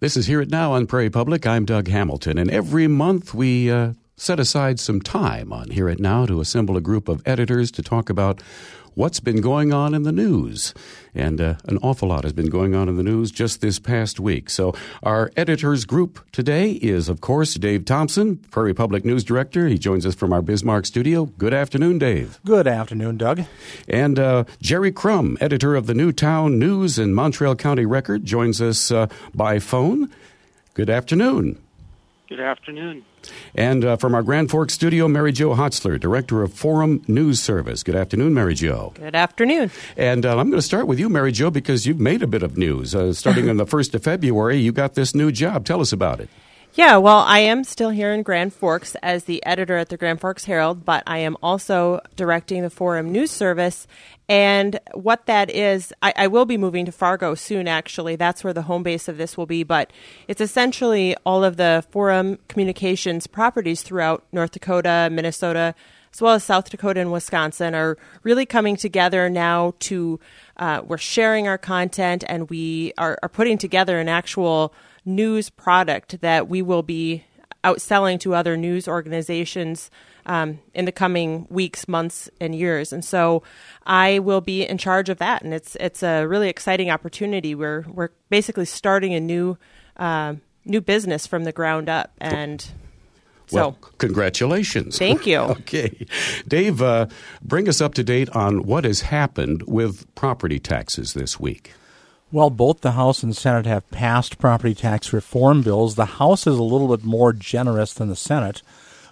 This is Hear It Now on Prairie Public. I'm Doug Hamilton, and every month we uh, set aside some time on Hear It Now to assemble a group of editors to talk about what's been going on in the news. And uh, an awful lot has been going on in the news just this past week. So, our editors group today is, of course, Dave Thompson, Prairie Public News Director. He joins us from our Bismarck studio. Good afternoon, Dave. Good afternoon, Doug. And uh, Jerry Crum, editor of the New Town News and Mountrail County Record, joins us uh, by phone. Good afternoon. Good afternoon. And uh, from our Grand Forks studio, Mary Jo Hotzler, Director of Forum News Service. Good afternoon, Mary Jo. Good afternoon. And uh, I'm going to start with you, Mary Jo, because you've made a bit of news. Uh, starting on the 1st of February, you got this new job. Tell us about it. Yeah, well, I am still here in Grand Forks as the editor at the Grand Forks Herald, but I am also directing the Forum News Service. And what that is, I, I, will be moving to Fargo soon, actually. That's where the home base of this will be. But it's essentially all of the Forum Communications properties throughout North Dakota, Minnesota, as well as South Dakota and Wisconsin are really coming together now to, uh, we're sharing our content and we are, are putting together an actual news product that we will be outselling to other news organizations um, in the coming weeks, months, and years. And so I will be in charge of that, and it's it's a really exciting opportunity. We're we're basically starting a new uh, new business from the ground up, and. So, well, congratulations. Thank you. okay. Dave, uh, bring us up to date on what has happened with property taxes this week. Well, both the House and Senate have passed property tax reform bills. The House is a little bit more generous than the Senate,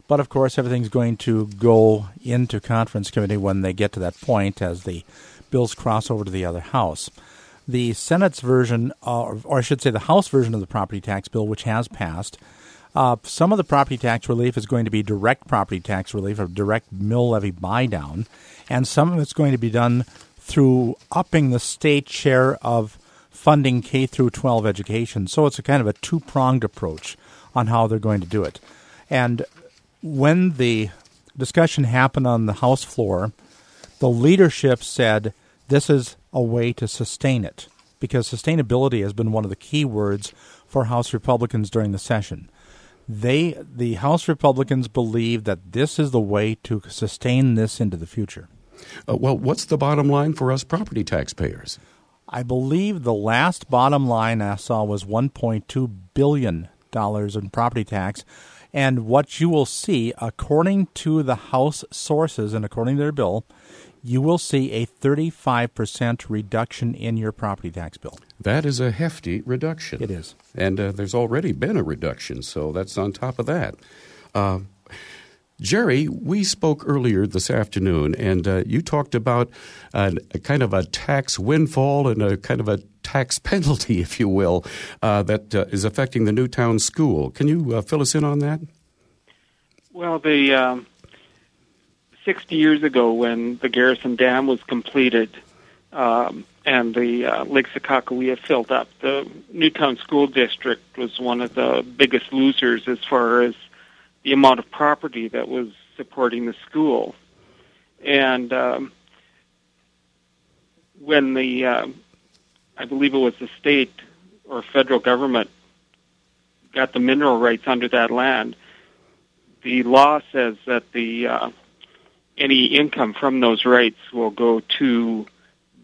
but of course, everything's going to go into conference committee when they get to that point as the bills cross over to the other House. The Senate's version, or I should say the House version of the property tax bill, which has passed, uh, some of the property tax relief is going to be direct property tax relief or direct mill levy buy down, and some of it's going to be done through upping the state share of funding K through 12 education. So it's a kind of a two pronged approach on how they're going to do it. And when the discussion happened on the House floor, the leadership said this is a way to sustain it because sustainability has been one of the key words for House Republicans during the session. They, the House Republicans, believe that this is the way to sustain this into the future. Uh, well, what's the bottom line for us property taxpayers? I believe the last bottom line I saw was 1.2 billion dollars in property tax. And what you will see, according to the House sources and according to their bill, you will see a 35% reduction in your property tax bill. That is a hefty reduction. It is. And uh, there's already been a reduction, so that's on top of that. Uh, Jerry, we spoke earlier this afternoon, and uh, you talked about uh, a kind of a tax windfall and a kind of a tax penalty, if you will, uh, that uh, is affecting the New Town school. Can you uh, fill us in on that? Well, the um, 60 years ago, when the Garrison Dam was completed um, and the uh, Lake Sakakawea filled up, the New Town School District was one of the biggest losers as far as the amount of property that was supporting the school. And um, when the, uh, I believe it was the state or federal government got the mineral rights under that land, the law says that the uh, any income from those rights will go to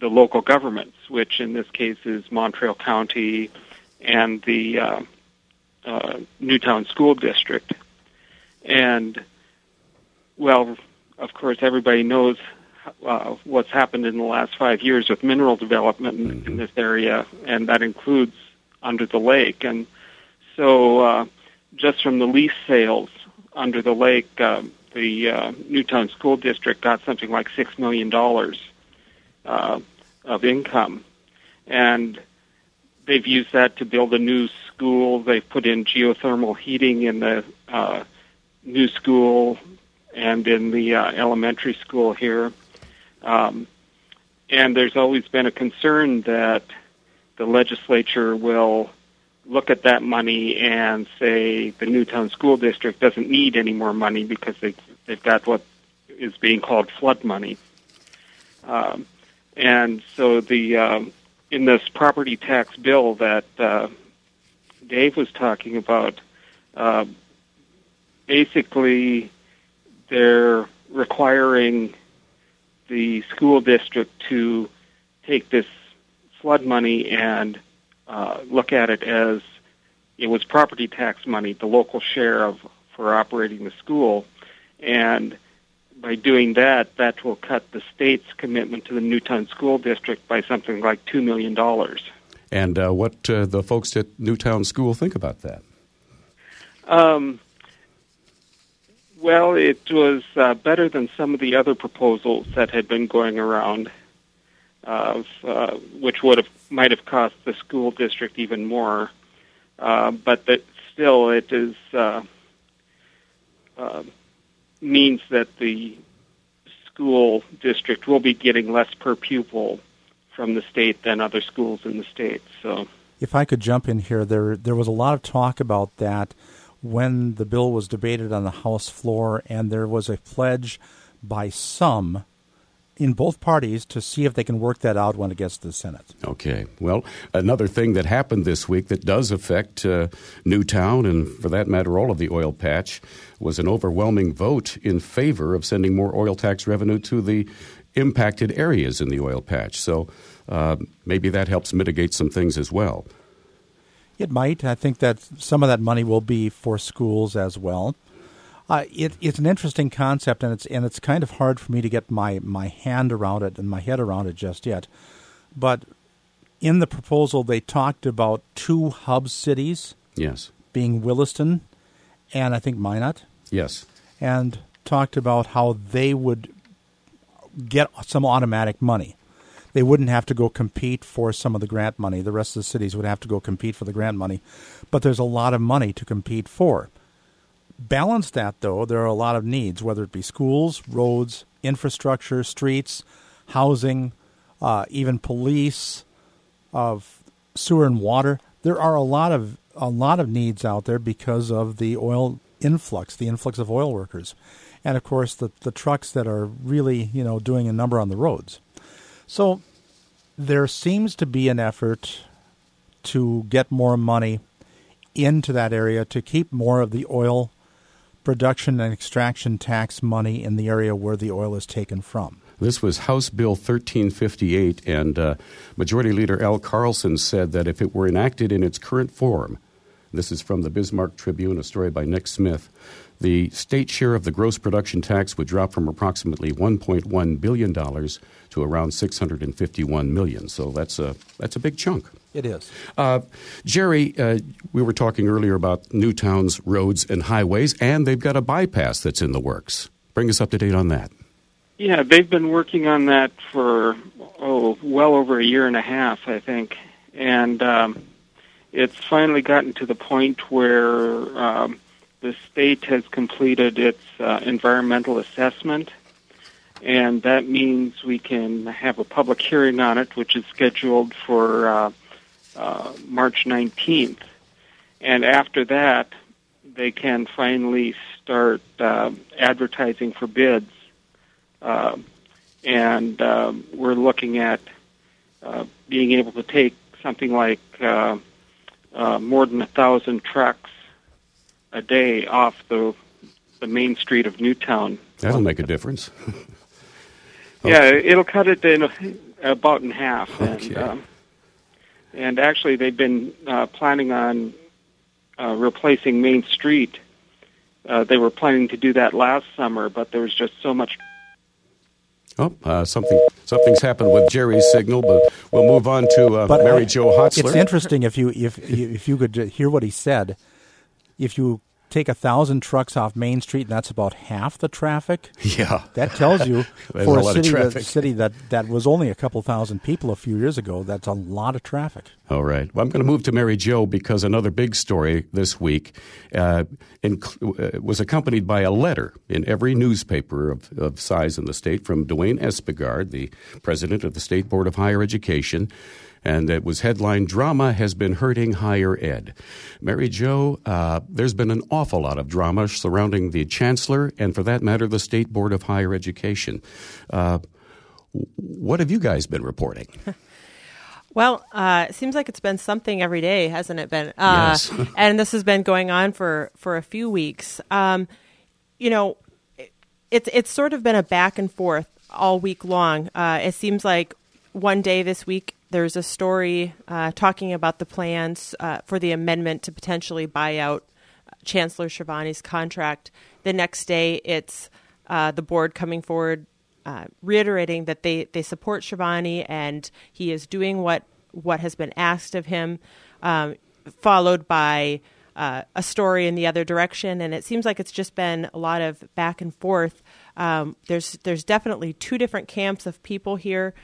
the local governments, which in this case is Mountrail County and the uh, uh, New Town School District. And, well, of course, everybody knows uh, what's happened in the last five years with mineral development in, mm-hmm. in this area, and that includes under the lake. And so, uh, just from the lease sales under the lake, uh, the uh, New Town School District got something like six million dollars uh, of income, and they've used that to build a new school. They've put in geothermal heating in the uh, new school and in the uh, elementary school here. Um, and there's always been a concern that the legislature will look at that money and say the New Town School District doesn't need any more money because they've, they've got what is being called flood money. Um, and so the um, in this property tax bill that uh, Dave was talking about, uh, basically they're requiring the school district to take this flood money and uh, look at it as it was property tax money, the local share of for operating the school, and by doing that, that will cut the state's commitment to the New Town School District by something like two million dollars. And uh, what uh, the folks at New Town School think about that? Um, well, it was uh, better than some of the other proposals that had been going around, uh, uh, which would have might have cost the school district even more. Uh, but that still, it is uh, uh, means that the school district will be getting less per pupil from the state than other schools in the state. So, if I could jump in here, there there was a lot of talk about that when the bill was debated on the House floor, and there was a pledge by some in both parties to see if they can work that out when it gets to the Senate. Okay. Well, another thing that happened this week that does affect uh, New Town and, for that matter, all of the oil patch was an overwhelming vote in favor of sending more oil tax revenue to the impacted areas in the oil patch. So uh, maybe that helps mitigate some things as well. It might. I think that some of that money will be for schools as well. Uh, it, it's an interesting concept, and it's and it's kind of hard for me to get my, my hand around it and my head around it just yet. But in the proposal, they talked about two hub cities. Yes. Being Williston, and I think Minot. Yes. And talked about how they would get some automatic money. They wouldn't have to go compete for some of the grant money. The rest of the cities would have to go compete for the grant money. But there's a lot of money to compete for. Balance that, though, there are a lot of needs, whether it be schools, roads, infrastructure, streets, housing, uh, even police, of sewer and water. There are a lot of a lot of needs out there because of the oil influx, the influx of oil workers and of course the the trucks that are really you know doing a number on the roads. So there seems to be an effort to get more money into that area to keep more of the oil production and extraction tax money in the area where the oil is taken from. This was House Bill 1358, and uh, Majority Leader Al Carlson said that if it were enacted in its current form, this is from the Bismarck Tribune, a story by Nick Smith, the state share of the gross production tax would drop from approximately $1.1 billion to around 651 million. So that's a, that's a big chunk. It is. Uh, Jerry, uh, we were talking earlier about New Town's roads and highways, and they've got a bypass that's in the works. Bring us up to date on that. Yeah, they've been working on that for, oh, well over a year and a half, I think. And um, it's finally gotten to the point where um, the state has completed its uh, environmental assessment, and that means we can have a public hearing on it, which is scheduled for uh, uh, March 19th. And after that, they can finally start uh, advertising for bids. Uh, and uh, we're looking at uh, being able to take something like more than a thousand trucks a day off the the main street of New Town. That'll make a difference. Yeah, it'll cut it in about in half. Okay. And, um, and actually, they've been uh, planning on uh, replacing Main Street. Uh, they were planning to do that last summer, but there was just so much. Oh, uh, something something's happened with Jerry's signal, but we'll move on to uh, Mary uh, Jo Hotzler. It's interesting if you if if you could hear what he said if you take a thousand trucks off Main Street, and that's about half the traffic. Yeah, that tells you for a, a city, that, city that that was only a couple thousand people a few years ago. That's a lot of traffic. All right. Well, I'm going to move to Mary Jo because another big story this week uh, inc- uh, was accompanied by a letter in every newspaper of, of size in the state from Duaine Espegard, the president of the State Board of Higher Education and it was headline Drama Has Been Hurting Higher Ed. Mary Jo, uh, there's been an awful lot of drama surrounding the Chancellor and, for that matter, the State Board of Higher Education. Uh, what have you guys been reporting? Well, uh, it seems like it's been something every day, hasn't it been? Uh, Yes. and this has been going on for, for a few weeks. Um, you know, it- it's it's sort of been a back and forth all week long. Uh, it seems like one day this week there's a story uh, talking about the plans uh, for the amendment to potentially buy out Chancellor Shirvani's contract. The next day, it's uh, the board coming forward, uh, reiterating that they, they support Shirvani and he is doing what what has been asked of him. Um, followed by uh, a story in the other direction, and it seems like it's just been a lot of back and forth. Um, there's there's definitely two different camps of people here,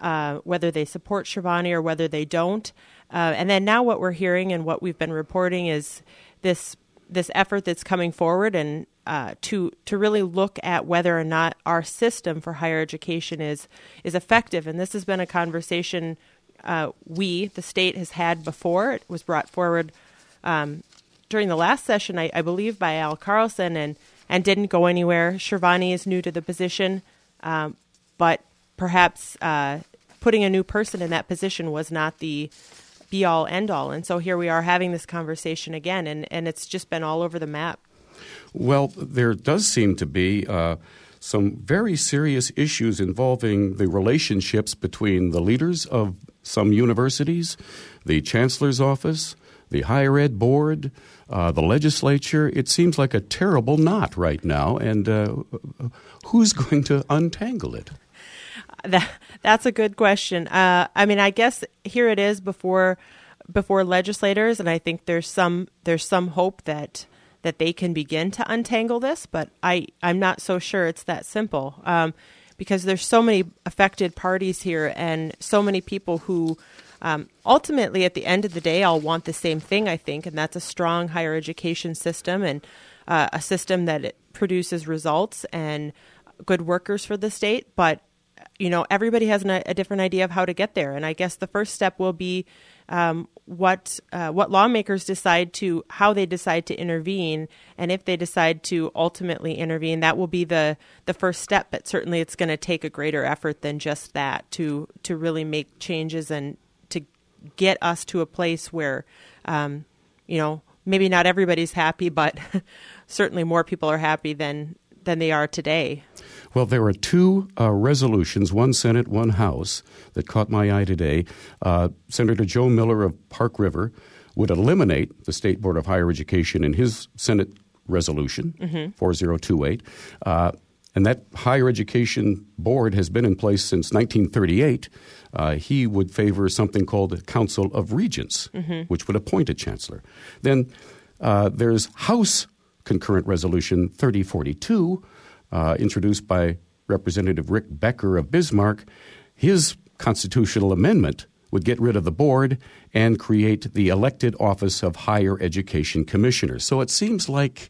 uh, whether they support Shirvani or whether they don't. Uh, and then now what we're hearing and what we've been reporting is this this effort that's coming forward and uh, to to really look at whether or not our system for higher education is is effective. And this has been a conversation uh, we, the state, has had before. It was brought forward um, during the last session, I, I believe, by Al Carlson, and and didn't go anywhere. Shirvani is new to the position, um, but perhaps uh, putting a new person in that position was not the be all end all. And so here we are having this conversation again, and, and it's just been all over the map. Well, there does seem to be uh, some very serious issues involving the relationships between the leaders of some universities, the chancellor's office, the higher ed board, uh, the legislature. It seems like a terrible knot right now, and uh, who's going to untangle it? That that's a good question. Uh, I mean, I guess here it is before before legislators, and I think there's some there's some hope that that they can begin to untangle this, but I I'm not so sure it's that simple um, because there's so many affected parties here and so many people who. Um, ultimately, at the end of the day, all want the same thing, I think, and that's a strong higher education system and uh, a system that produces results and good workers for the state. But you know, everybody has an, a different idea of how to get there, and I guess the first step will be um, what uh, what lawmakers decide to how they decide to intervene, and if they decide to ultimately intervene, that will be the the first step. But certainly, it's going to take a greater effort than just that to to really make changes and to get us to a place where, um, you know, maybe not everybody's happy, but certainly more people are happy than than they are today. Well, there are two uh, resolutions, one Senate, one House, that caught my eye today. Uh, Senator Joe Miller of Park River would eliminate the State Board of Higher Education in his Senate resolution, 4028. Uh, and that higher education board has been in place since 1938. Uh, he would favor something called the Council of Regents, which would appoint a chancellor. Then uh, there's House Concurrent Resolution 3042, uh, introduced by Representative Rick Becker of Bismarck. His constitutional amendment would get rid of the board and create the elected office of Higher Education Commissioner. So it seems like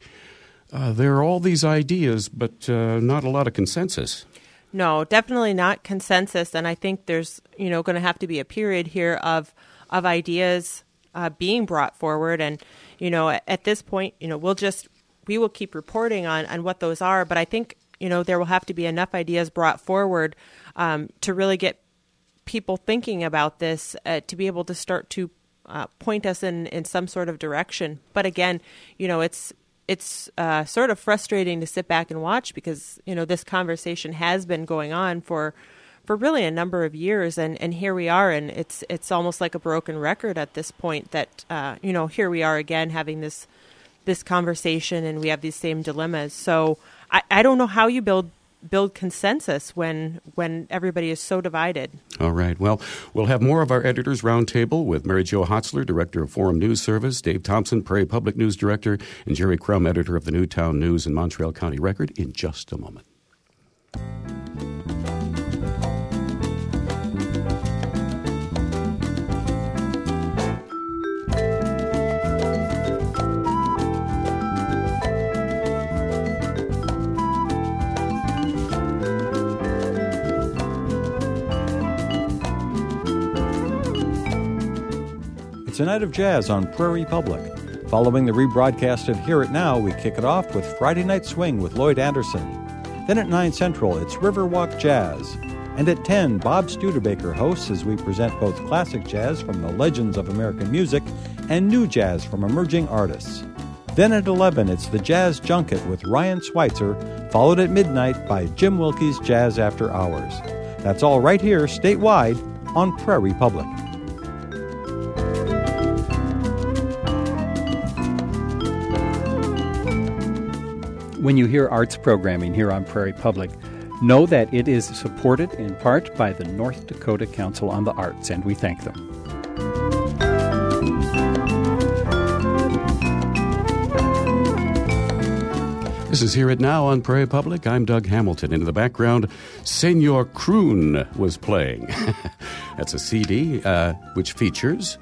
uh, there are all these ideas, but uh, not a lot of consensus. No, definitely not consensus, and I think there's you know going to have to be a period here of of ideas uh, being brought forward, and you know at, at this point, you know we'll just we will keep reporting on on what those are, but I think you know there will have to be enough ideas brought forward um, to really get people thinking about this uh, to be able to start to uh, point us in in some sort of direction. But again, you know it's it's uh, sort of frustrating to sit back and watch because you know this conversation has been going on for for really a number of years, and, and here we are, and it's it's almost like a broken record at this point. That uh, you know here we are again having this this conversation, and we have these same dilemmas. So I, I don't know how you build build consensus when when everybody is so divided. All right. Well, we'll have more of our editors roundtable with Mary Jo Hotzler, director of Forum News Service, Dave Thompson, Prairie Public News director, and Jerry Crum, editor of the New Town News and Mountrail County Record, in just a moment. It's a night of jazz on Prairie Public. Following the rebroadcast of Hear It Now, we kick it off with Friday Night Swing with Lloyd Anderson. Then at 9 Central, it's Riverwalk Jazz. And at 10, Bob Studebaker hosts as we present both classic jazz from the legends of American music and new jazz from emerging artists. Then at 11, it's the Jazz Junket with Ryan Schweitzer, followed at midnight by Jim Wilke's Jazz After Hours. That's all right here statewide on Prairie Public. When you hear arts programming here on Prairie Public, know that it is supported in part by the North Dakota Council on the Arts, and we thank them. This is Hear It Now on Prairie Public. I'm Doug Hamilton. In the background, Senor Croon was playing. That's a CD uh, which features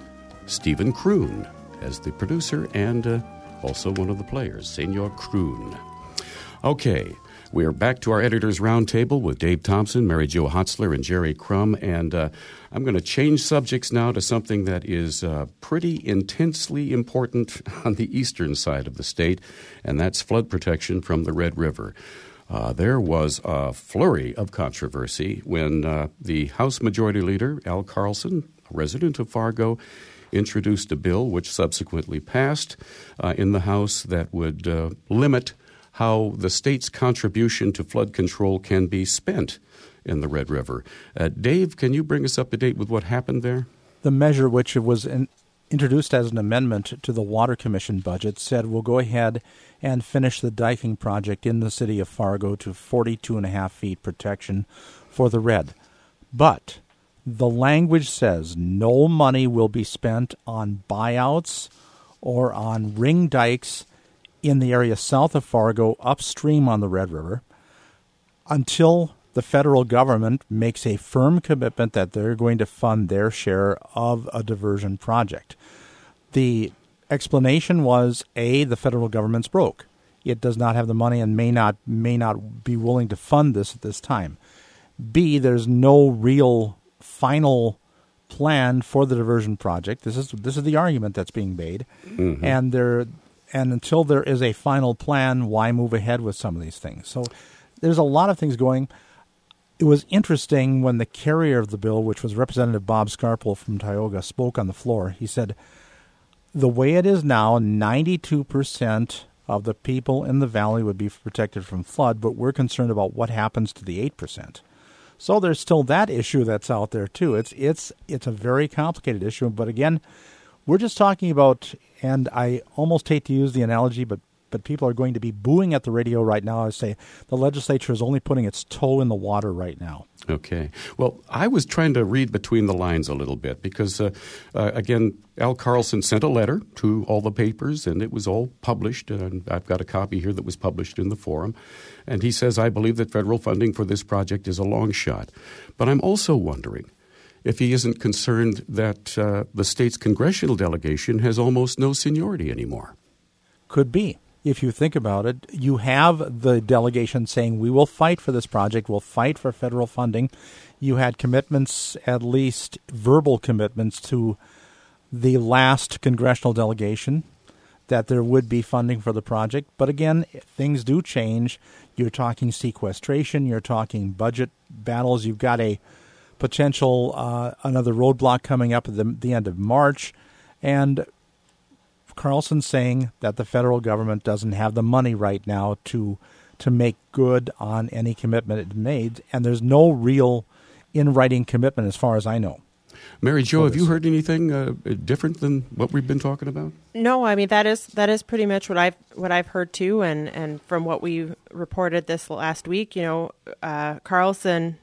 Stephen Croon as the producer and uh, also one of the players, Senor Croon. Okay, we are back to our editors' roundtable with Dave Thompson, Mary Jo Hotzler, and Jerry Crum. And uh, I'm going to change subjects now to something that is uh, pretty intensely important on the eastern side of the state, and that's flood protection from the Red River. Uh, there was a flurry of controversy when uh, the House Majority Leader, Al Carlson, a resident of Fargo, introduced a bill which subsequently passed uh, in the House that would uh, limit how the state's contribution to flood control can be spent in the Red River. Uh, Dave, can you bring us up to date with what happened there? The measure, which was in, introduced as an amendment to the Water Commission budget, said we'll go ahead and finish the diking project in the city of Fargo to 42 and a half feet protection for the red. But the language says no money will be spent on buyouts or on ring dikes in the area south of Fargo, upstream on the Red River, until the federal government makes a firm commitment that they're going to fund their share of a diversion project. The explanation was A, the federal government's broke. It does not have the money and may not may not be willing to fund this at this time. B, there's no real final plan for the diversion project. This is this is the argument that's being made, mm-hmm. and there and until there is a final plan, why move ahead with some of these things? So there's a lot of things going. It was interesting when the carrier of the bill, which was Representative Bob Skarphol from Tioga, spoke on the floor. He said, "The way it is now, 92 percent of the people in the valley would be protected from flood, but we're concerned about what happens to the 8 percent." So there's still that issue that's out there too. It's it's it's a very complicated issue, but again, we're just talking about, and I almost hate to use the analogy, but but people are going to be booing at the radio right now. I say the legislature is only putting its toe in the water right now. Okay. Well, I was trying to read between the lines a little bit because, uh, uh, again, Al Carlson sent a letter to all the papers and it was all published. And I've got a copy here that was published in the forum. And he says, I believe that federal funding for this project is a long shot. But I'm also wondering if he isn't concerned that uh, the state's congressional delegation has almost no seniority anymore. Could be. If you think about it, you have the delegation saying, We will fight for this project, we'll fight for federal funding. You had commitments, at least verbal commitments, to the last congressional delegation that there would be funding for the project. But again, things do change. You're talking sequestration, you're talking budget battles, you've got a potential uh, another roadblock coming up at the, the end of March, and Carlson saying that the federal government doesn't have the money right now to to make good on any commitment it made, and there's no real in writing commitment as far as I know. Mary Jo, have you heard anything uh, different than what we've been talking about? No, I mean that is that is pretty much what I've what I've heard too, and and from what we reported this last week, you know, uh, Carlson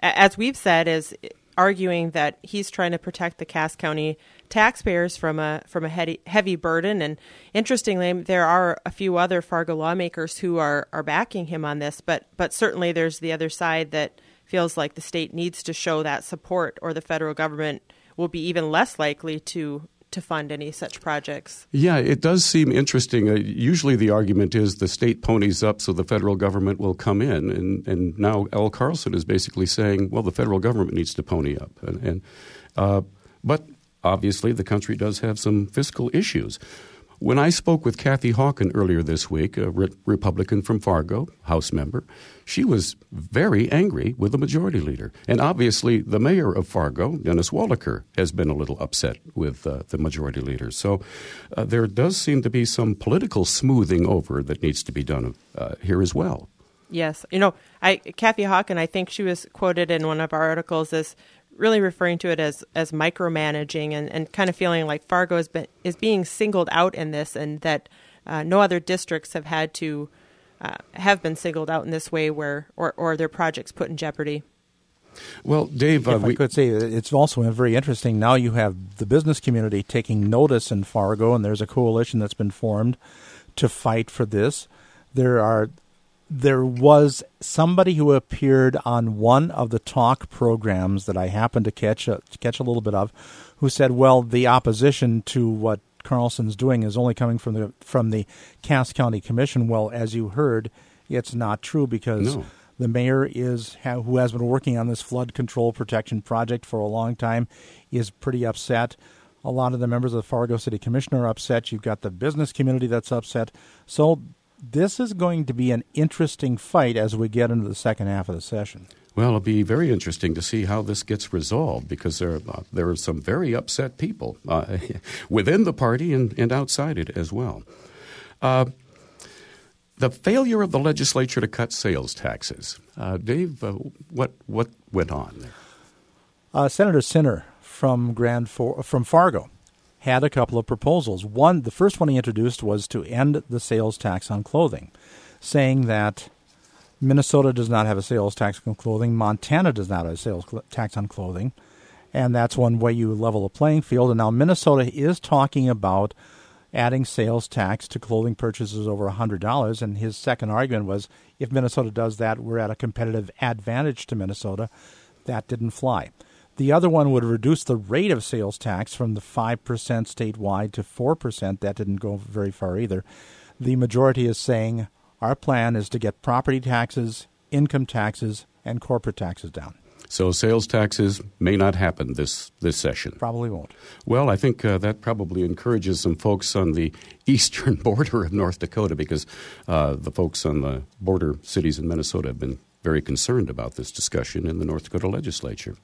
as we've said, is arguing that he's trying to protect the Cass County taxpayers from a from a heavy, heavy burden. And interestingly, there are a few other Fargo lawmakers who are are backing him on this. But but certainly, there's the other side that feels like the state needs to show that support, or the federal government will be even less likely to to fund any such projects. Yeah, it does seem interesting. Uh, usually the argument is the state ponies up so the federal government will come in. And, and now Al Carlson is basically saying, well, the federal government needs to pony up. And, and uh, But obviously the country does have some fiscal issues. When I spoke with Kathy Hawken earlier this week, a re- Republican from Fargo, House member, she was very angry with the majority leader. And obviously, the mayor of Fargo, Dennis Walaker, has been a little upset with uh, the majority leader. So uh, there does seem to be some political smoothing over that needs to be done uh, here as well. Yes. You know, I Kathy Hawken, I think she was quoted in one of our articles as really referring to it as as micromanaging and, and kind of feeling like Fargo has been, is being singled out in this, and that uh, no other districts have had to uh, have been singled out in this way, where or, or their projects put in jeopardy. Well, Dave, uh, if I could say it's also very interesting. Now you have the business community taking notice in Fargo, and there's a coalition that's been formed to fight for this. There are there was somebody who appeared on one of the talk programs that I happened to catch a, catch a little bit of, who said, "Well, the opposition to what Carlson's doing is only coming from the from the Cass County Commission." Well, as you heard, it's not true because. No. The mayor is who has been working on this flood control protection project for a long time is pretty upset. A lot of the members of the Fargo City Commission are upset. You've got the business community that's upset. So this is going to be an interesting fight as we get into the second half of the session. Well, it'll be very interesting to see how this gets resolved because there, uh, there are some very upset people uh, within the party and, and outside it as well. Uh, the failure of the legislature to cut sales taxes. Uh, Dave, uh, what, what went on there? Uh, Senator Sinner from Grand For- from Fargo had a couple of proposals. One, the first one he introduced was to end the sales tax on clothing, saying that Minnesota does not have a sales tax on clothing, Montana does not have a sales tax on clothing, and that's one way you level the playing field. And now Minnesota is talking about adding sales tax to clothing purchases over $100. And his second argument was if Minnesota does that, we're at a competitive advantage to Minnesota. That didn't fly. The other one would reduce the rate of sales tax from the 5% statewide to 4%. That didn't go very far either. The majority is saying our plan is to get property taxes, income taxes, and corporate taxes down. So sales taxes may not happen this, this session. Probably won't. Well, I think uh, that probably encourages some folks on the eastern border of North Dakota because uh, the folks on the border cities in Minnesota have been very concerned about this discussion in the North Dakota legislature.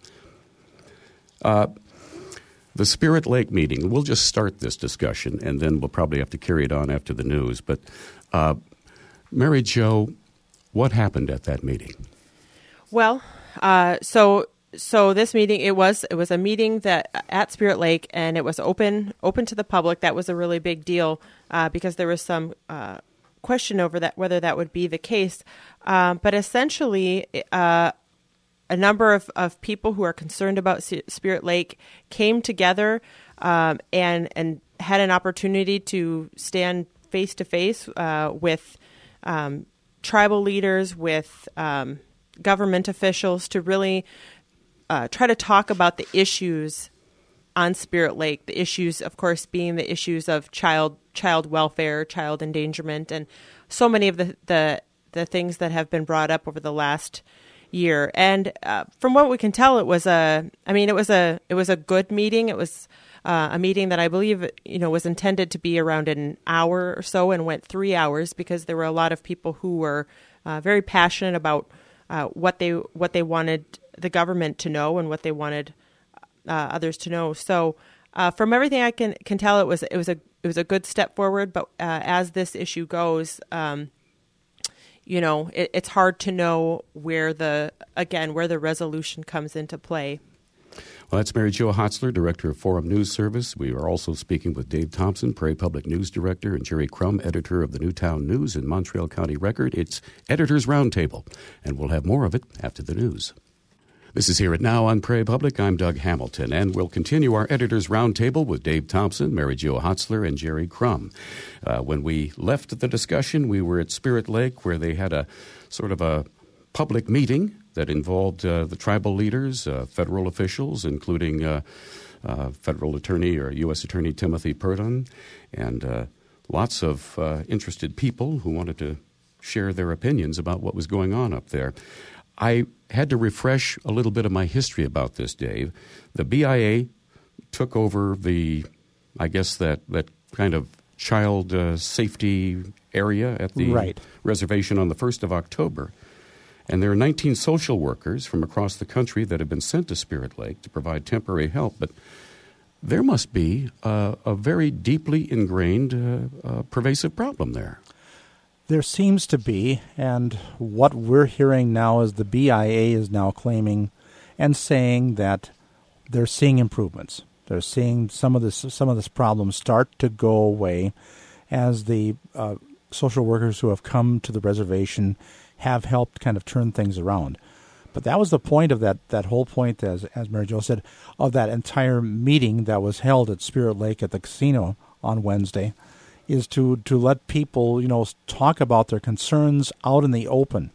Uh, the Spirit Lake meeting, we'll just start this discussion and then we'll probably have to carry it on after the news. But, uh, Mary Jo, what happened at that meeting? Well, uh, so so this meeting it was it was a meeting that at Spirit Lake and it was open open to the public. That was a really big deal uh, because there was some uh, question over that whether that would be the case. Uh, but essentially, uh, a number of, of people who are concerned about Spirit Lake came together um, and and had an opportunity to stand face to face with um, tribal leaders, with um, government officials, to really uh, try to talk about the issues on Spirit Lake. The issues, of course, being the issues of child child welfare, child endangerment, and so many of the the, the things that have been brought up over the last year. And uh, from what we can tell, it was a. I mean, it was a. It was a good meeting. It was uh, a meeting that I believe you know was intended to be around an hour or so, and went three hours because there were a lot of people who were uh, very passionate about uh, what they what they wanted the government to know and what they wanted uh, others to know. So. Uh, from everything I can can tell, it was it was a it was a good step forward. But as this issue goes, um, you know, it, it's hard to know where the again where the resolution comes into play. Well, that's Mary Jo Hotzler, Director of Forum News Service. We are also speaking with Dave Thompson, Prairie Public News Director, and Jerry Crum, Editor of the New Town News and Mountrail County Record. It's Editors Roundtable, and we'll have more of it after the news. This is Hear It Now on Prairie Public. I'm Doug Hamilton, and we'll continue our Editors Roundtable with Dave Thompson, Mary Jo Hotzler, and Jerry Crum. Uh, when we left the discussion, we were at Spirit Lake, where they had a sort of a public meeting that involved uh, the tribal leaders, uh, federal officials, including uh, uh, Federal Attorney or U.S. Attorney Timothy Purdon, and uh, lots of interested people who wanted to share their opinions about what was going on up there. I had to refresh a little bit of my history about this, Dave. The BIA took over the, I guess that that kind of child uh, safety area at the Right. reservation on the 1st of October. And there are 19 social workers from across the country that have been sent to Spirit Lake to provide temporary help. But there must be uh, a very deeply ingrained, uh, uh, pervasive problem there. There seems to be, and what we're hearing now is the BIA is now claiming and saying that they're seeing improvements. They're seeing some of this some of this problem start to go away as the uh, social workers who have come to the reservation have helped kind of turn things around. But that was the point of that, that whole point, as as Mary Jo said, of that entire meeting that was held at Spirit Lake at the casino on Wednesday, is to to let people you know talk about their concerns out in the open.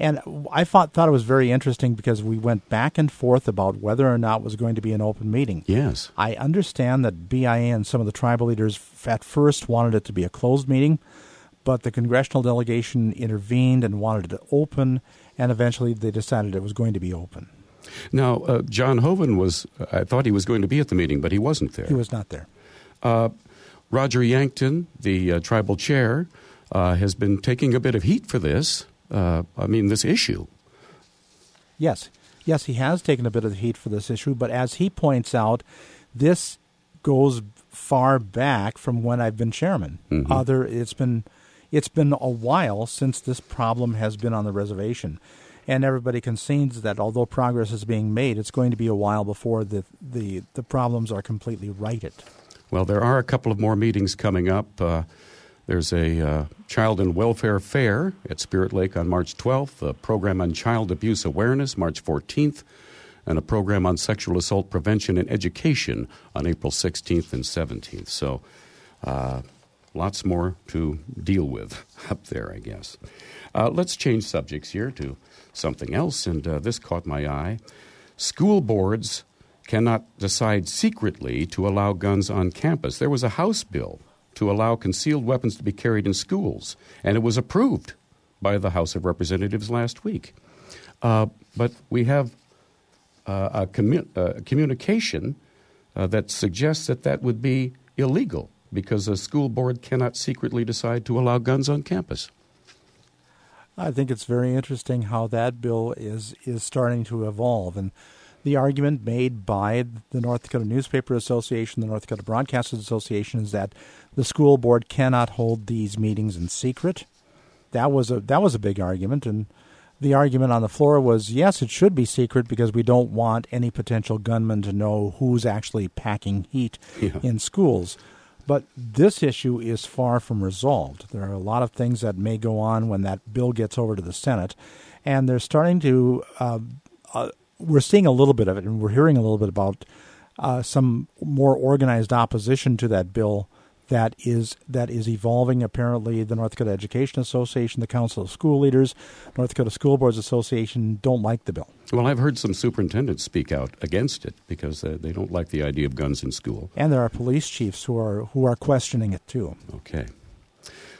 And I thought thought it was very interesting because we went back and forth about whether or not it was going to be an open meeting. Yes. I understand that BIA and some of the tribal leaders at first wanted it to be a closed meeting, but the congressional delegation intervened and wanted it open, and eventually they decided it was going to be open. Now, uh, John Hoeven was, I thought he was going to be at the meeting, but he wasn't there. He was not there. Uh, Roger Yankton, the uh, tribal chair, uh, has been taking a bit of heat for this. Uh, I mean, this issue. Yes, yes, he has taken a bit of the heat for this issue, but as he points out, this goes far back from when I've been chairman. Mhm. Other, it's been it's been a while since this problem has been on the reservation, and everybody concedes that although progress is being made, it's going to be a while before the the, the problems are completely righted. Well, there are a couple of more meetings coming up. Uh, there's a uh, Child and Welfare Fair at Spirit Lake on March 12th, a program on child abuse awareness March 14th, and a program on sexual assault prevention and education on April 16th and 17th. So, uh, lots more to deal with up there, I guess. Uh, let's change subjects here to something else, and uh, this caught my eye. School boards cannot decide secretly to allow guns on campus. There was a House bill to allow concealed weapons to be carried in schools, and it was approved by the House of Representatives last week. Uh, but we have uh, a commu- uh, communication uh, that suggests that that would be illegal because a school board cannot secretly decide to allow guns on campus. I think it's very interesting how that bill is is starting to evolve, and the argument made by the North Dakota Newspaper Association, the North Dakota Broadcasters Association, is that the school board cannot hold these meetings in secret. That was a that was a big argument, and the argument on the floor was yes, it should be secret because we don't want any potential gunman to know who's actually packing heat Yeah. in schools. But this issue is far from resolved. There are a lot of things that may go on when that bill gets over to the Senate, and they're starting to. Uh, uh, we're seeing a little bit of it, and we're hearing a little bit about uh, some more organized opposition to that bill that is that is evolving. Apparently, the North Dakota Education Association, the Council of School Leaders, North Dakota School Boards Association don't like the bill, Well, I've heard some superintendents speak out against it because uh, they don't like the idea of guns in school. and there are police chiefs who are who are questioning it too. Okay.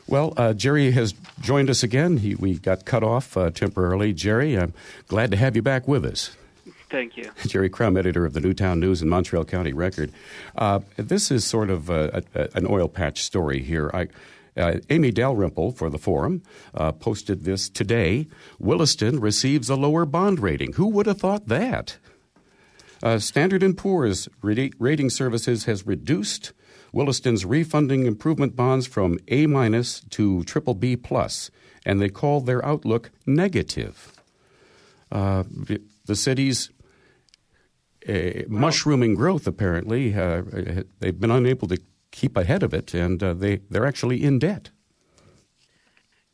Well, uh, Jerry has joined us again. He, we got cut off uh, temporarily. Jerry, I'm glad to have you back with us. Thank you. Jerry Crum, editor of the New Town News and Mountrail County Record. Uh, this is sort of a, a, an oil patch story here. I, uh, Amy Dalrymple for the Forum uh, posted this today. Williston receives a lower bond rating. Who would have thought that? Uh, Standard & Poor's rating services has reduced Williston's refunding improvement bonds from A minus to triple B plus, and they call their outlook negative. Uh, the, the uh, mushrooming growth, apparently, uh, they've been unable to keep ahead of it, and uh, they they're actually in debt.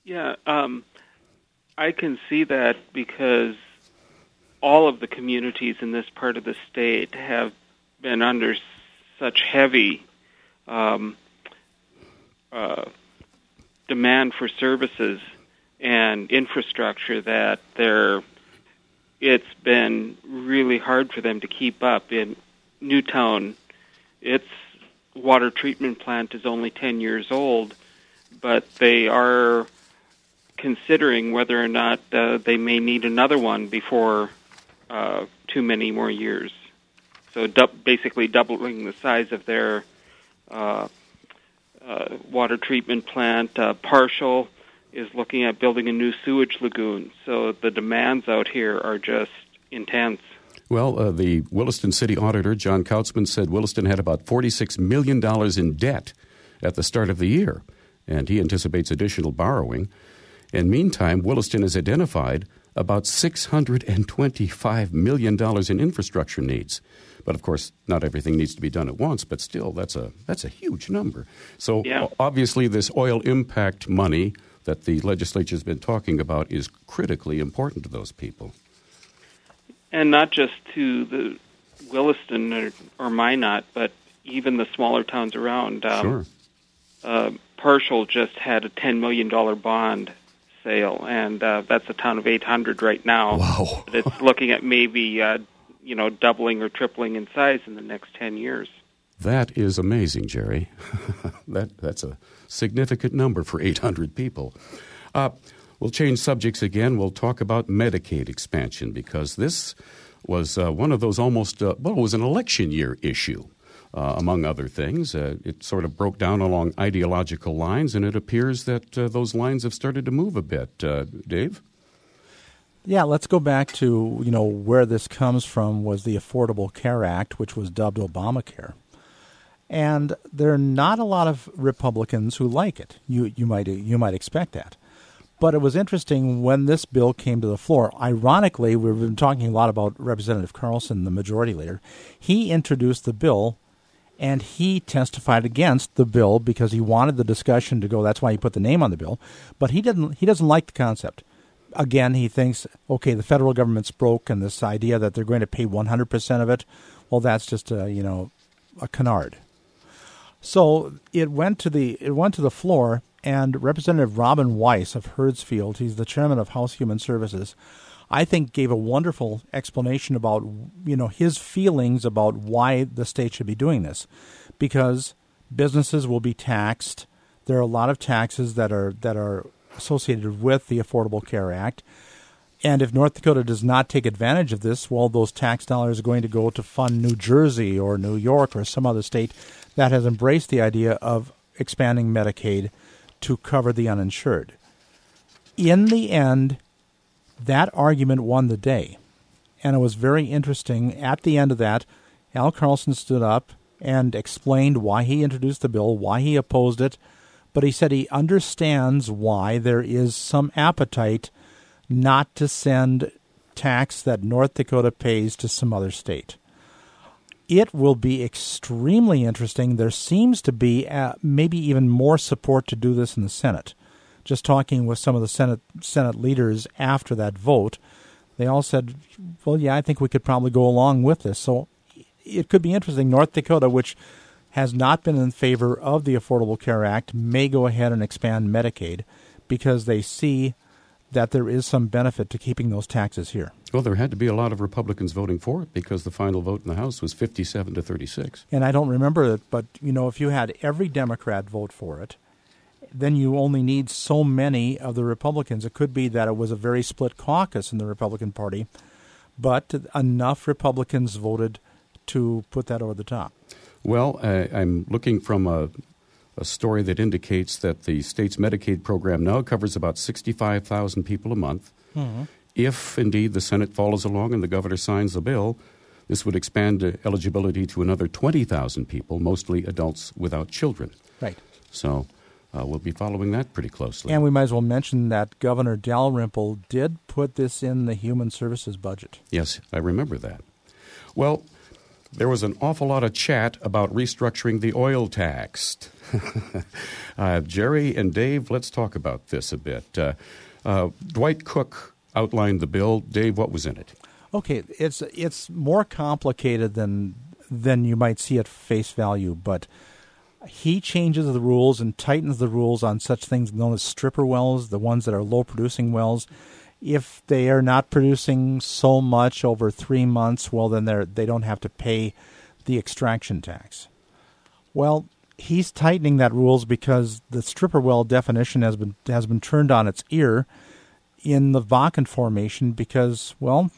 Yeah, um, I can see that because all of the communities in this part of the state have been under such heavy um, uh, demand for services and infrastructure that they're it's been really hard for them to keep up in New Town its water treatment plant is only 10 years old but they are considering whether or not uh, they may need another one before uh, too many more years. So du- basically doubling the size of their uh, uh, water treatment plant. Uh, Parshall is looking at building a new sewage lagoon. So the demands out here are just intense. Well, uh, the Williston City Auditor, John Kautzman, said Williston had about $46 million in debt at the start of the year, and he anticipates additional borrowing. And meantime, Williston has identified about $625 million in infrastructure needs. But of course, not everything needs to be done at once, but still, that's a, that's a huge number. So Yeah. obviously, this oil impact money that the legislature has been talking about is critically important to those people. and not just to the Williston or, or Minot, but even the smaller towns around. Um, sure. uh, Parshall just had a ten million dollar bond sale, and uh, that's a town of eight hundred right now. Wow. But it's looking at maybe uh, you know doubling or tripling in size in the next ten years. That is amazing, Jerry. that that's a significant number for 800 people. Uh, we'll change subjects again. We'll talk about Medicaid expansion because this was uh, one of those almost uh, well, it was an election year issue. Uh, among other things, uh, it sort of broke down along ideological lines, and it appears that uh, those lines have started to move a bit. Uh, Dave, Yeah, let's go back to you know where this comes from was the Affordable Care Act, which was dubbed Obamacare, and there are not a lot of Republicans who like it. You you might you might expect that, but it was interesting when this bill came to the floor. Ironically, we've been talking a lot about Representative Carlson, the majority leader. He introduced the bill. And he testified against the bill because he wanted the discussion to go. That's why he put the name on the bill. But he didn't. He doesn't like the concept again, he thinks, okay, the federal government's broke, and this idea that they're going to pay 100% of it, well, that's just a, you know, a canard. So it went to the it went to the floor, and Representative Robin Weisz of Hurdsfield, he's the chairman of House Human Services, I think gave a wonderful explanation about you know his feelings about why the state should be doing this, because businesses will be taxed. There are a lot of taxes that are that are associated with the Affordable Care Act. And if North Dakota does not take advantage of this, well, those tax dollars are going to go to fund New Jersey or New York or some other state that has embraced the idea of expanding Medicaid to cover the uninsured. In the end, that argument won the day. And it was very interesting. At the end of that, Al Carlson stood up and explained why he introduced the bill, why he opposed it, but he said he understands why there is some appetite not to send tax that North Dakota pays to some other state. It will be extremely interesting. There seems to be uh, maybe even more support to do this in the Senate. Just talking with some of the Senate Senate leaders after that vote, they all said, "Well, yeah, I think we could probably go along with this." So it could be interesting. North Dakota, which has not been in favor of the Affordable Care Act may go ahead and expand Medicaid because they see that there is some benefit to keeping those taxes here. well, there had to be a lot of Republicans voting for it because the final vote in the House was 57 to 36. And I don't remember it, but you know, if you had every Democrat vote for it, then you only need so many of the Republicans. It could be that it was a very split caucus in the Republican Party, but enough Republicans voted to put that over the top. Well, I, I'm looking from a, a story that indicates that the state's Medicaid program now covers about 65,000 people a month. If indeed the Senate follows along and the governor signs the bill, this would expand eligibility to another 20,000 people, mostly adults without children. Right. So uh, we'll be following that pretty closely. And we might as well mention that Governor Dalrymple did put this in the Human Services budget. Yes, I remember that. Well, there was an awful lot of chat about restructuring the oil tax. uh, Jerry and Dave, let's talk about this a bit. Uh, uh, Dwight Cook outlined the bill. Dave, what was in it? Okay, it's it's more complicated than than you might see at face value, but he changes the rules and tightens the rules on such things known as stripper wells, the ones that are low producing wells. If they are not producing so much over three months, well, then they they don't have to pay the extraction tax. Well, he's tightening that rules because the stripper well definition has been has been turned on its ear in the Bakken formation because well,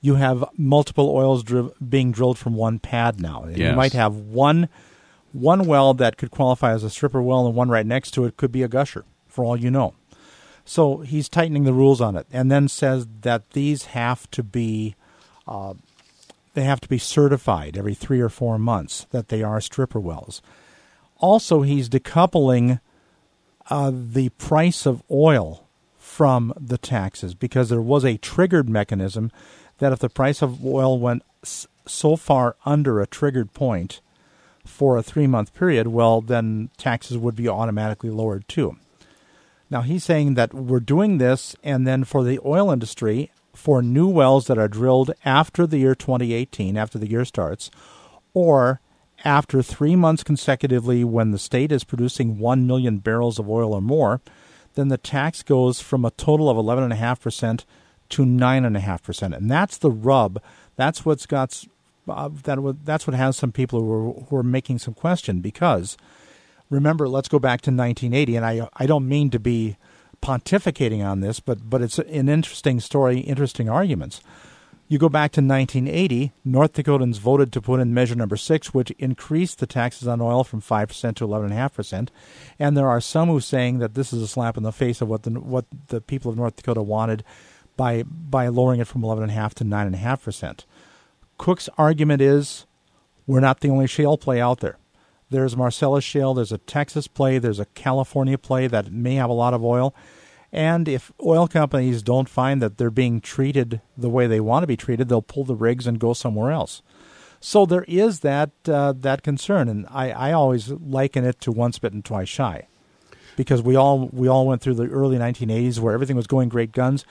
you have multiple oils being drilled from one pad now. And You might have one one well that could qualify as a stripper well and one right next to it could be a gusher, for all you know. So he's tightening the rules on it, and then says that these have to be uh, they have to be certified every three or four months that they are stripper wells. Also, he's decoupling uh, the price of oil from the taxes because there was a triggered mechanism that if the price of oil went so far under a triggered point for a three month period, well, then taxes would be automatically lowered too. Now, he's saying that we're doing this, and then for the oil industry, for new wells that are drilled after the year 2018, after the year starts, or after three months consecutively when the state is producing 1 million barrels of oil or more, then the tax goes from a total of 11.5% to 9.5%. And that's the rub. That's what's got. Uh, that that's what has some people who are, who are making some question because remember let's go back to 1980 and I I don't mean to be pontificating on this but but it's an interesting story interesting arguments you go back to 1980, North Dakotans voted to put in measure number six, which increased the taxes on oil from 5% to 11.5%. And there are some who are saying that this is a slap in the face of what the, what the people of North Dakota wanted by, by lowering it from 11.5 to 9.5%. Cook's argument is we're not the only shale play out there. There's Marcellus Shale, there's a Texas play, there's a California play that may have a lot of oil. And if oil companies don't find that they're being treated the way they want to be treated, they'll pull the rigs and go somewhere else. So there is that uh, that concern, and I, I always liken it to once bitten, twice shy, because we all we all went through the early 1980s where everything was going great guns.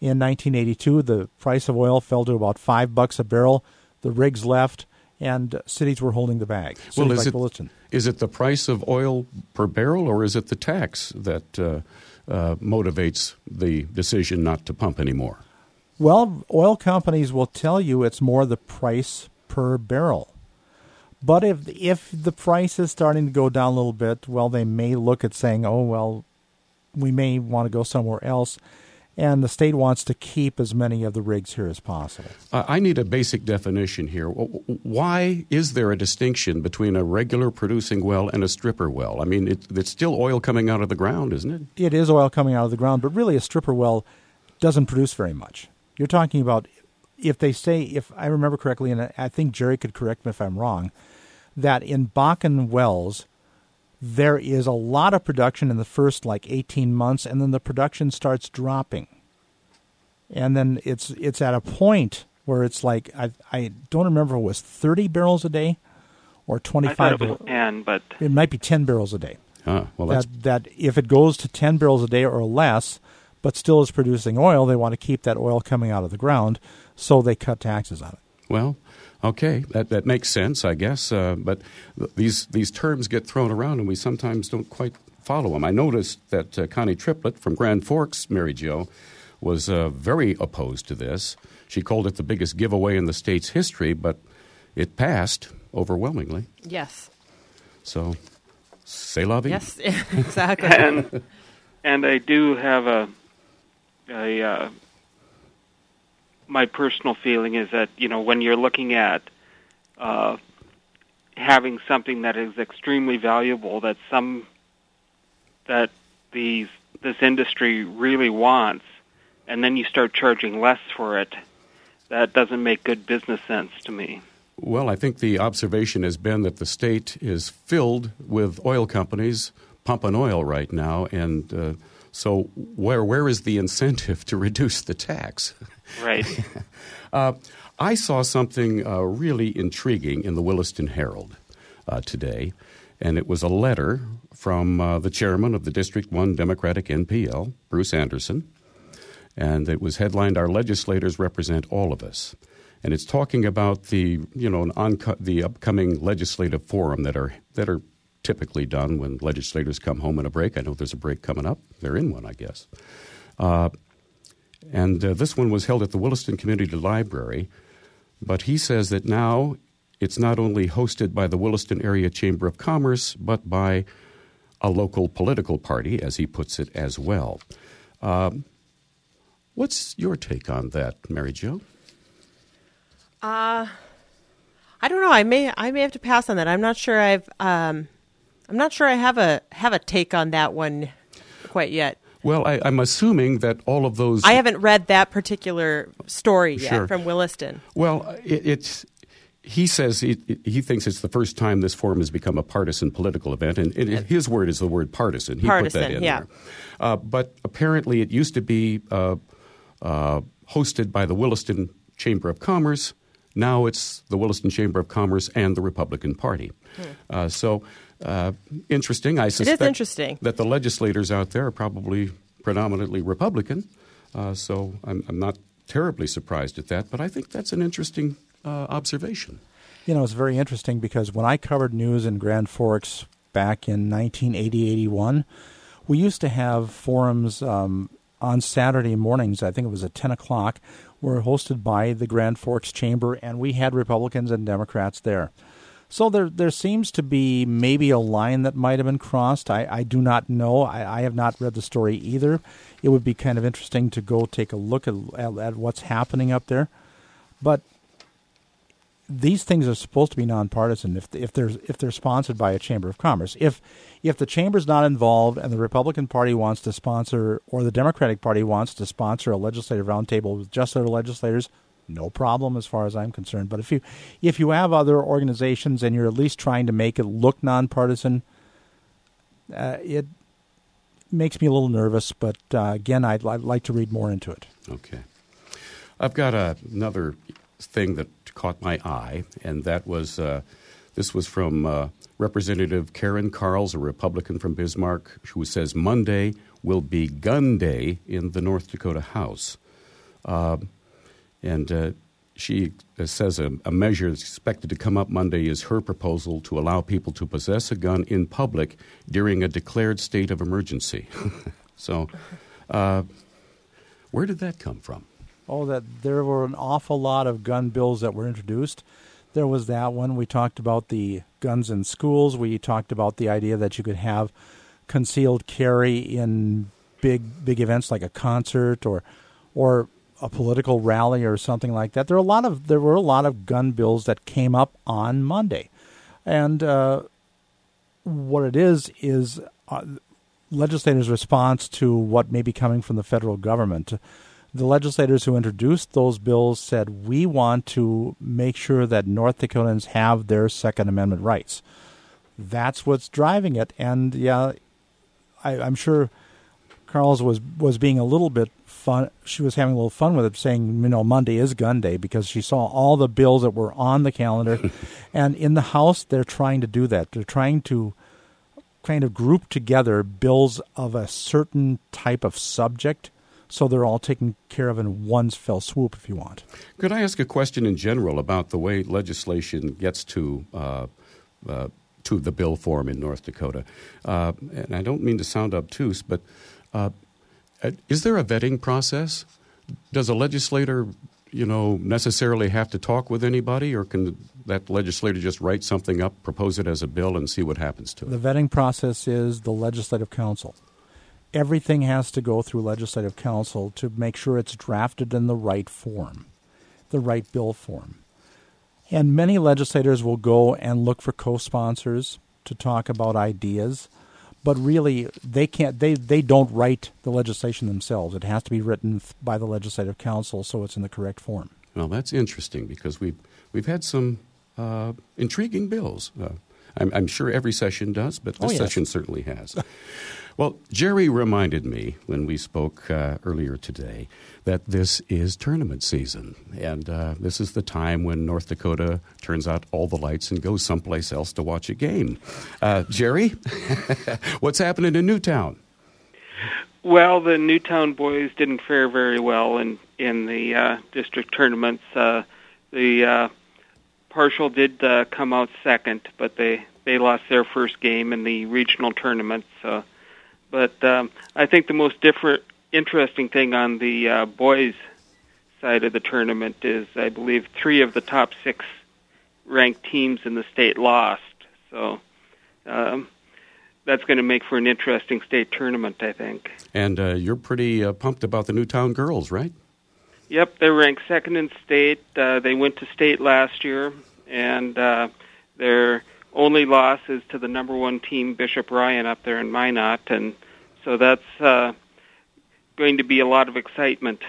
In 1982, the price of oil fell to about five bucks a barrel. The rigs left, and cities were holding the bag. Cities well, is like it is it the price of oil per barrel, or is it the tax that? Uh uh, motivates the decision not to pump anymore? Well, oil companies will tell you it's more the price per barrel. But if if the price is starting to go down a little bit, well, they may look at saying, "Oh, well, we may want to go somewhere else." And the state wants to keep as many of the rigs here as possible. Uh, I need a basic definition here. Why is there a distinction between a regular producing well and a stripper well? I mean, it, it's still oil coming out of the ground, isn't it? It is oil coming out of the ground, but really a stripper well doesn't produce very much. You're talking about if they say, if I remember correctly, and I think Jerry could correct me if I'm wrong, that in Bakken wells, there is a lot of production in the first like 18 months and then the production starts dropping. And then it's it's at a point where it's like i i don't remember if it was 30 barrels a day or 25 I thought 10 but it might be 10 barrels a day. Huh, well that that if it goes to 10 barrels a day or less but still is producing oil they want to keep that oil coming out of the ground so they cut taxes on it. Well Okay, that, that makes sense, I guess. Uh, but these these terms get thrown around, and we sometimes don't quite follow them. I noticed that uh, Connie Triplett from Grand Forks, Mary Jo, was uh, very opposed to this. She called it the biggest giveaway in the state's history, but it passed overwhelmingly. Yes. So, say la vie. Yes, exactly. and and I do have a a uh, my personal feeling is that you know when you're looking at uh, having something that is extremely valuable that some that these this industry really wants, and then you start charging less for it, that doesn't make good business sense to me. Well, I think the observation has been that the state is filled with oil companies pumping oil right now, and uh, so where where is the incentive to reduce the tax? Right. uh, I saw something uh, really intriguing in the Williston Herald uh, today, and it was a letter from uh, the chairman of the District 1 Democratic NPL, Bruce Anderson, and it was headlined "Our legislators represent all of us." And it's talking about the you know the upcoming legislative forum that are that are typically done when legislators come home in a break. I know there's a break coming up. They're in one, I guess. Uh, and uh, this one was held at the Williston Community Library. But he says that now it's not only hosted by the Williston Area Chamber of Commerce, but by a local political party, as he puts it, as well. Um, what's your take on that, Mary Jo? Uh, I don't know. I may I may have to pass on that. I'm not sure. I've um, I'm not sure I have a have a take on that one quite yet. Well, I, am assuming that all of those. I haven't read that particular story yet Sure. from Williston. Well, it, it's. He says he, he thinks it's the first time this forum has become a partisan political event, and, and his word is the word partisan. He put Partisan, that in yeah. there. Uh, but apparently, it used to be uh, uh, hosted by the Williston Chamber of Commerce. Now it's the Williston Chamber of Commerce and the Republican Party. Uh, so uh, interesting. I suspect interesting. that the legislators out there are probably predominantly Republican. Uh, so I'm, I'm not terribly surprised at that, but I think that's an interesting uh, observation. You know, it's very interesting because when I covered news in Grand Forks back in 1980 81, we used to have forums um, on Saturday mornings. I think it was at 10 o'clock, were hosted by the Grand Forks Chamber, and we had Republicans and Democrats there. So there, there seems to be maybe a line that might have been crossed. I, I do not know. I, I have not read the story either. It would be kind of interesting to go take a look at, at, at what's happening up there. But these things are supposed to be nonpartisan if if there's if they're sponsored by a chamber of commerce. If if the chamber's not involved and the Republican Party wants to sponsor or the Democratic Party wants to sponsor a legislative roundtable with just other legislators, no problem as far as I'm concerned. But if you if you have other organizations and you're at least trying to make it look nonpartisan, uh, it makes me a little nervous. But uh, again, I'd, I'd like to read more into it. Okay. I've got a, another thing that caught my eye, and that was uh, this was from uh, Representative Karen Karls, a Republican from Bismarck, who says Monday will be Gun Day in the North Dakota House. Um, and uh, she uh, says a, a measure expected to come up Monday is her proposal to allow people to possess a gun in public during a declared state of emergency. so, uh, where did that come from? Oh, that there were an awful lot of gun bills that were introduced. There was that one. We talked about the guns in schools. We talked about the idea that you could have concealed carry in big big events like a concert or or a political rally or something like that. There are a lot of there were a lot of gun bills that came up on Monday, and uh, what it is is uh, legislators' response to what may be coming from the federal government. The legislators who introduced those bills said, We want to make sure that North Dakotans have their Second Amendment rights. That's what's driving it. And yeah, I, I'm sure Karls was, was being a little bit fun. She was having a little fun with it, saying, you know, Monday is gun day because she saw all the bills that were on the calendar. and in the House, they're trying to do that. They're trying to kind of group together bills of a certain type of subject so they're all taken care of in one fell swoop if you want Could I ask a question in general about the way legislation gets to uh, uh, to the bill form in North Dakota? Uh, and I don't mean to sound obtuse, but uh, Uh, is there a vetting process? Does a legislator, you know, necessarily have to talk with anybody, or can that legislator just write something up, propose it as a bill, and see what happens to it? the vetting process is the legislative council everything has to go through legislative council to make sure it's drafted in the right form the right bill form and many legislators will go and look for co-sponsors to talk about ideas but really they can't they, they don't write the legislation themselves it has to be written by the legislative council so it's in the correct form Well, that's interesting because we've we've had some uh, intriguing bills. Uh, I'm, I'm sure every session does, but this Oh, yes. session certainly has. well, Jerry reminded me when we spoke uh, earlier today that this is tournament season, and uh, this is the time when North Dakota turns out all the lights and goes someplace else to watch a game. Uh, Jerry, what's happening in New Town? Well, the New Town boys didn't fare very well in in the uh, district tournaments. Uh, the uh, Parshall did come out second, but they they lost their first game in the regional tournaments. Uh, but um, I think the most different, interesting thing on the uh, boys' side of the tournament is, I believe, three of the top six ranked teams in the state lost. So. Um, that's going to make for an interesting state tournament, I think. And uh, you're pretty uh, pumped about the New Town girls, right? Yep, they're ranked second in state. Uh, they went to state last year, and uh, their only loss is to the number one team, Bishop Ryan, up there in Minot, and so that's uh, going to be a lot of excitement.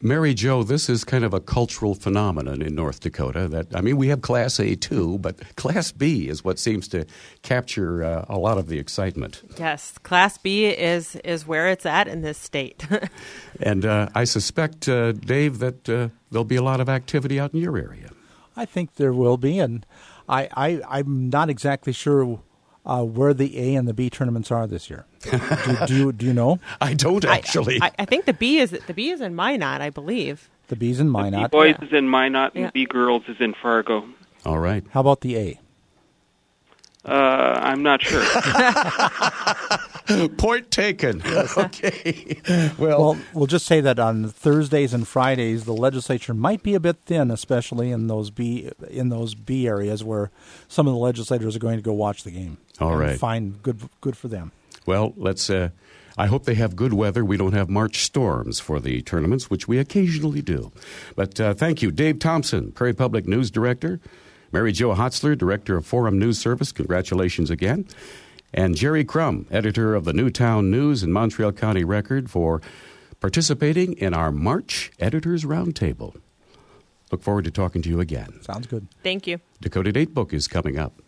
Mary Jo, this is kind of a cultural phenomenon in North Dakota. That I mean, we have Class A too, but Class B is what seems to capture uh, a lot of the excitement. Yes, Class B is is where it's at in this state. and uh, I suspect, uh, Dave, that uh, there'll be a lot of activity out in your area. I think there will be, and I, I I'm not exactly sure uh, where the A and the B tournaments are this year. do, do, you do you know? I don't actually. I, I, I, think the B is the B is in Minot, I believe. The B's in Minot. The B boys yeah. is in Minot, and yeah. B girls is in Fargo. All right. How about the A? Uh, I'm not sure. Point taken. okay. Well, well, we'll just say that on Thursdays and Fridays, the legislature might be a bit thin, especially in those B in those B areas where some of the legislators are going to go watch the game. All right. Fine. Good. Good for them. Well, let's. Uh, I hope they have good weather. We don't have March storms for the tournaments, which we occasionally do. But uh, thank you, Dave Thompson, Prairie Public News Director. Mary Jo Hotzler, Director of Forum News Service, congratulations again. And Jerry Crum, editor of the New Town News and Mountrail County Record, for participating in our March Editors Roundtable. Look forward to talking to you again. Sounds good. Thank you. Dakota Datebook is coming up.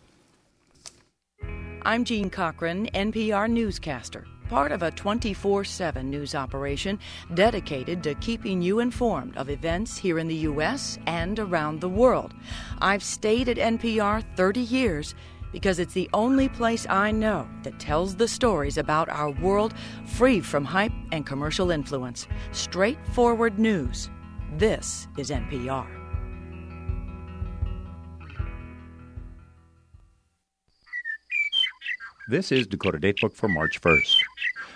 I'm Jean Cochran, NPR newscaster part of a 24 7 news operation dedicated to keeping you informed of events here in the U.S. and around the world. I've stayed at NPR 30 years because it's the only place I know that tells the stories about our world free from hype and commercial influence. Straightforward news. This is NPR. This is Dakota Datebook for March 1st.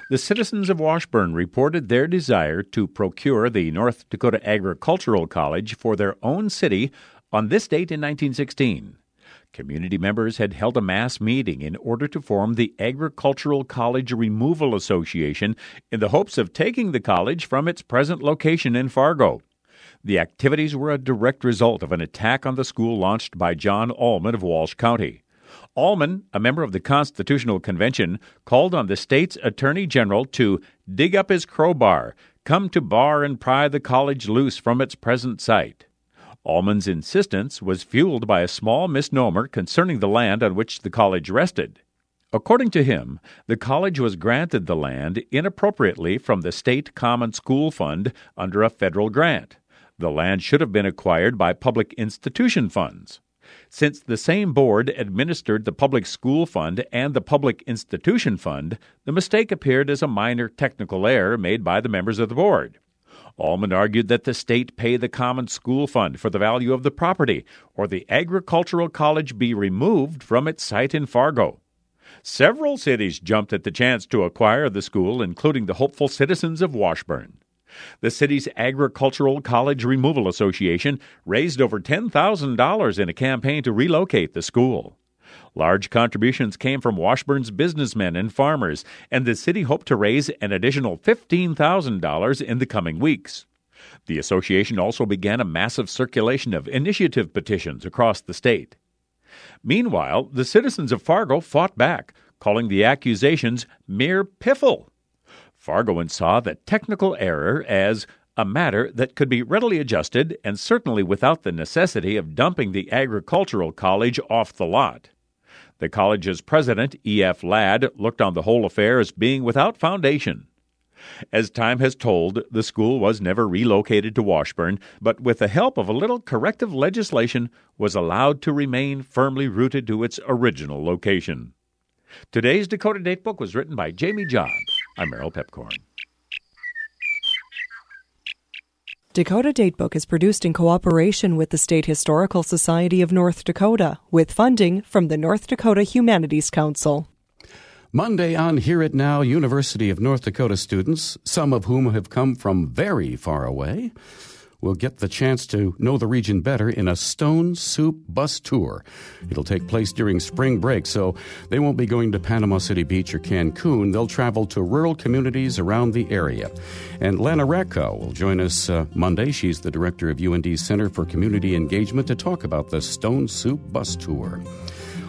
The citizens of Washburn reported their desire to procure the North Dakota Agricultural College for their own city on this date in 1916. Community members had held a mass meeting in order to form the Agricultural College Removal Association in the hopes of taking the college from its present location in Fargo. The activities were a direct result of an attack on the school launched by John Allman of Walsh County. Allman, a member of the Constitutional Convention, called on the state's Attorney General to dig up his crowbar, come to bar and pry the college loose from its present site. Allman's insistence was fueled by a small misnomer concerning the land on which the college rested. According to him, the college was granted the land inappropriately from the State Common School Fund under a federal grant. The land should have been acquired by public institution funds. Since the same board administered the Public School Fund and the Public Institution Fund, the mistake appeared as a minor technical error made by the members of the board. Allman argued that the state pay the Common School Fund for the value of the property, or the agricultural college be removed from its site in Fargo. Several cities jumped at the chance to acquire the school, including the hopeful citizens of Washburn. The city's Agricultural College Removal Association raised over $10,000 in a campaign to relocate the school. Large contributions came from Washburn's businessmen and farmers, and the city hoped to raise an additional $15,000 in the coming weeks. The association also began a massive circulation of initiative petitions across the state. Meanwhile, the citizens of Fargo fought back, calling the accusations mere piffle. Fargoans saw the technical error as a matter that could be readily adjusted and certainly without the necessity of dumping the agricultural college off the lot. The college's president, E.F. Ladd, looked on the whole affair as being without foundation. As time has told, the school was never relocated to Washburn, but with the help of a little corrective legislation was allowed to remain firmly rooted to its original location. Today's Dakota Datebook was written by Jamie Jobs. I'm Merrill Piepkorn. Dakota Datebook is produced in cooperation with the State Historical Society of North Dakota, with funding from the North Dakota Humanities Council. Monday on Hear It Now, University of North Dakota students, some of whom have come from very far away, will get the chance to know the region better in a Stone Soup bus tour. It'll take place during spring break, so they won't be going to Panama City Beach or Cancun. They'll travel to rural communities around the area. And Lana Rakow will join us uh, Monday. She's the director of UND's Center for Community Engagement to talk about the Stone Soup bus tour.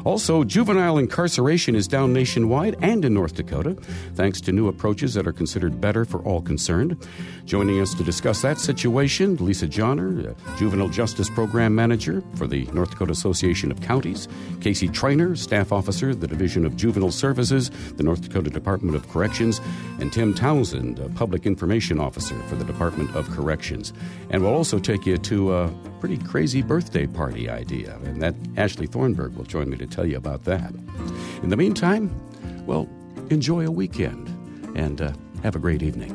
Also, juvenile incarceration is down nationwide and in North Dakota, thanks to new approaches that are considered better for all concerned. Joining us to discuss that situation, Lisa Johnner, uh, Juvenile Justice Program Manager for the North Dakota Association of Counties, Casey Trainer, Staff Officer, the Division of Juvenile Services, the North Dakota Department of Corrections, and Tim Townsend, Public Information Officer for the Department of Corrections. And we'll also take you to a pretty crazy birthday party idea, and that Ashley Thornberg will join me to tell you about that. In the meantime, well, enjoy a weekend and uh, have a great evening.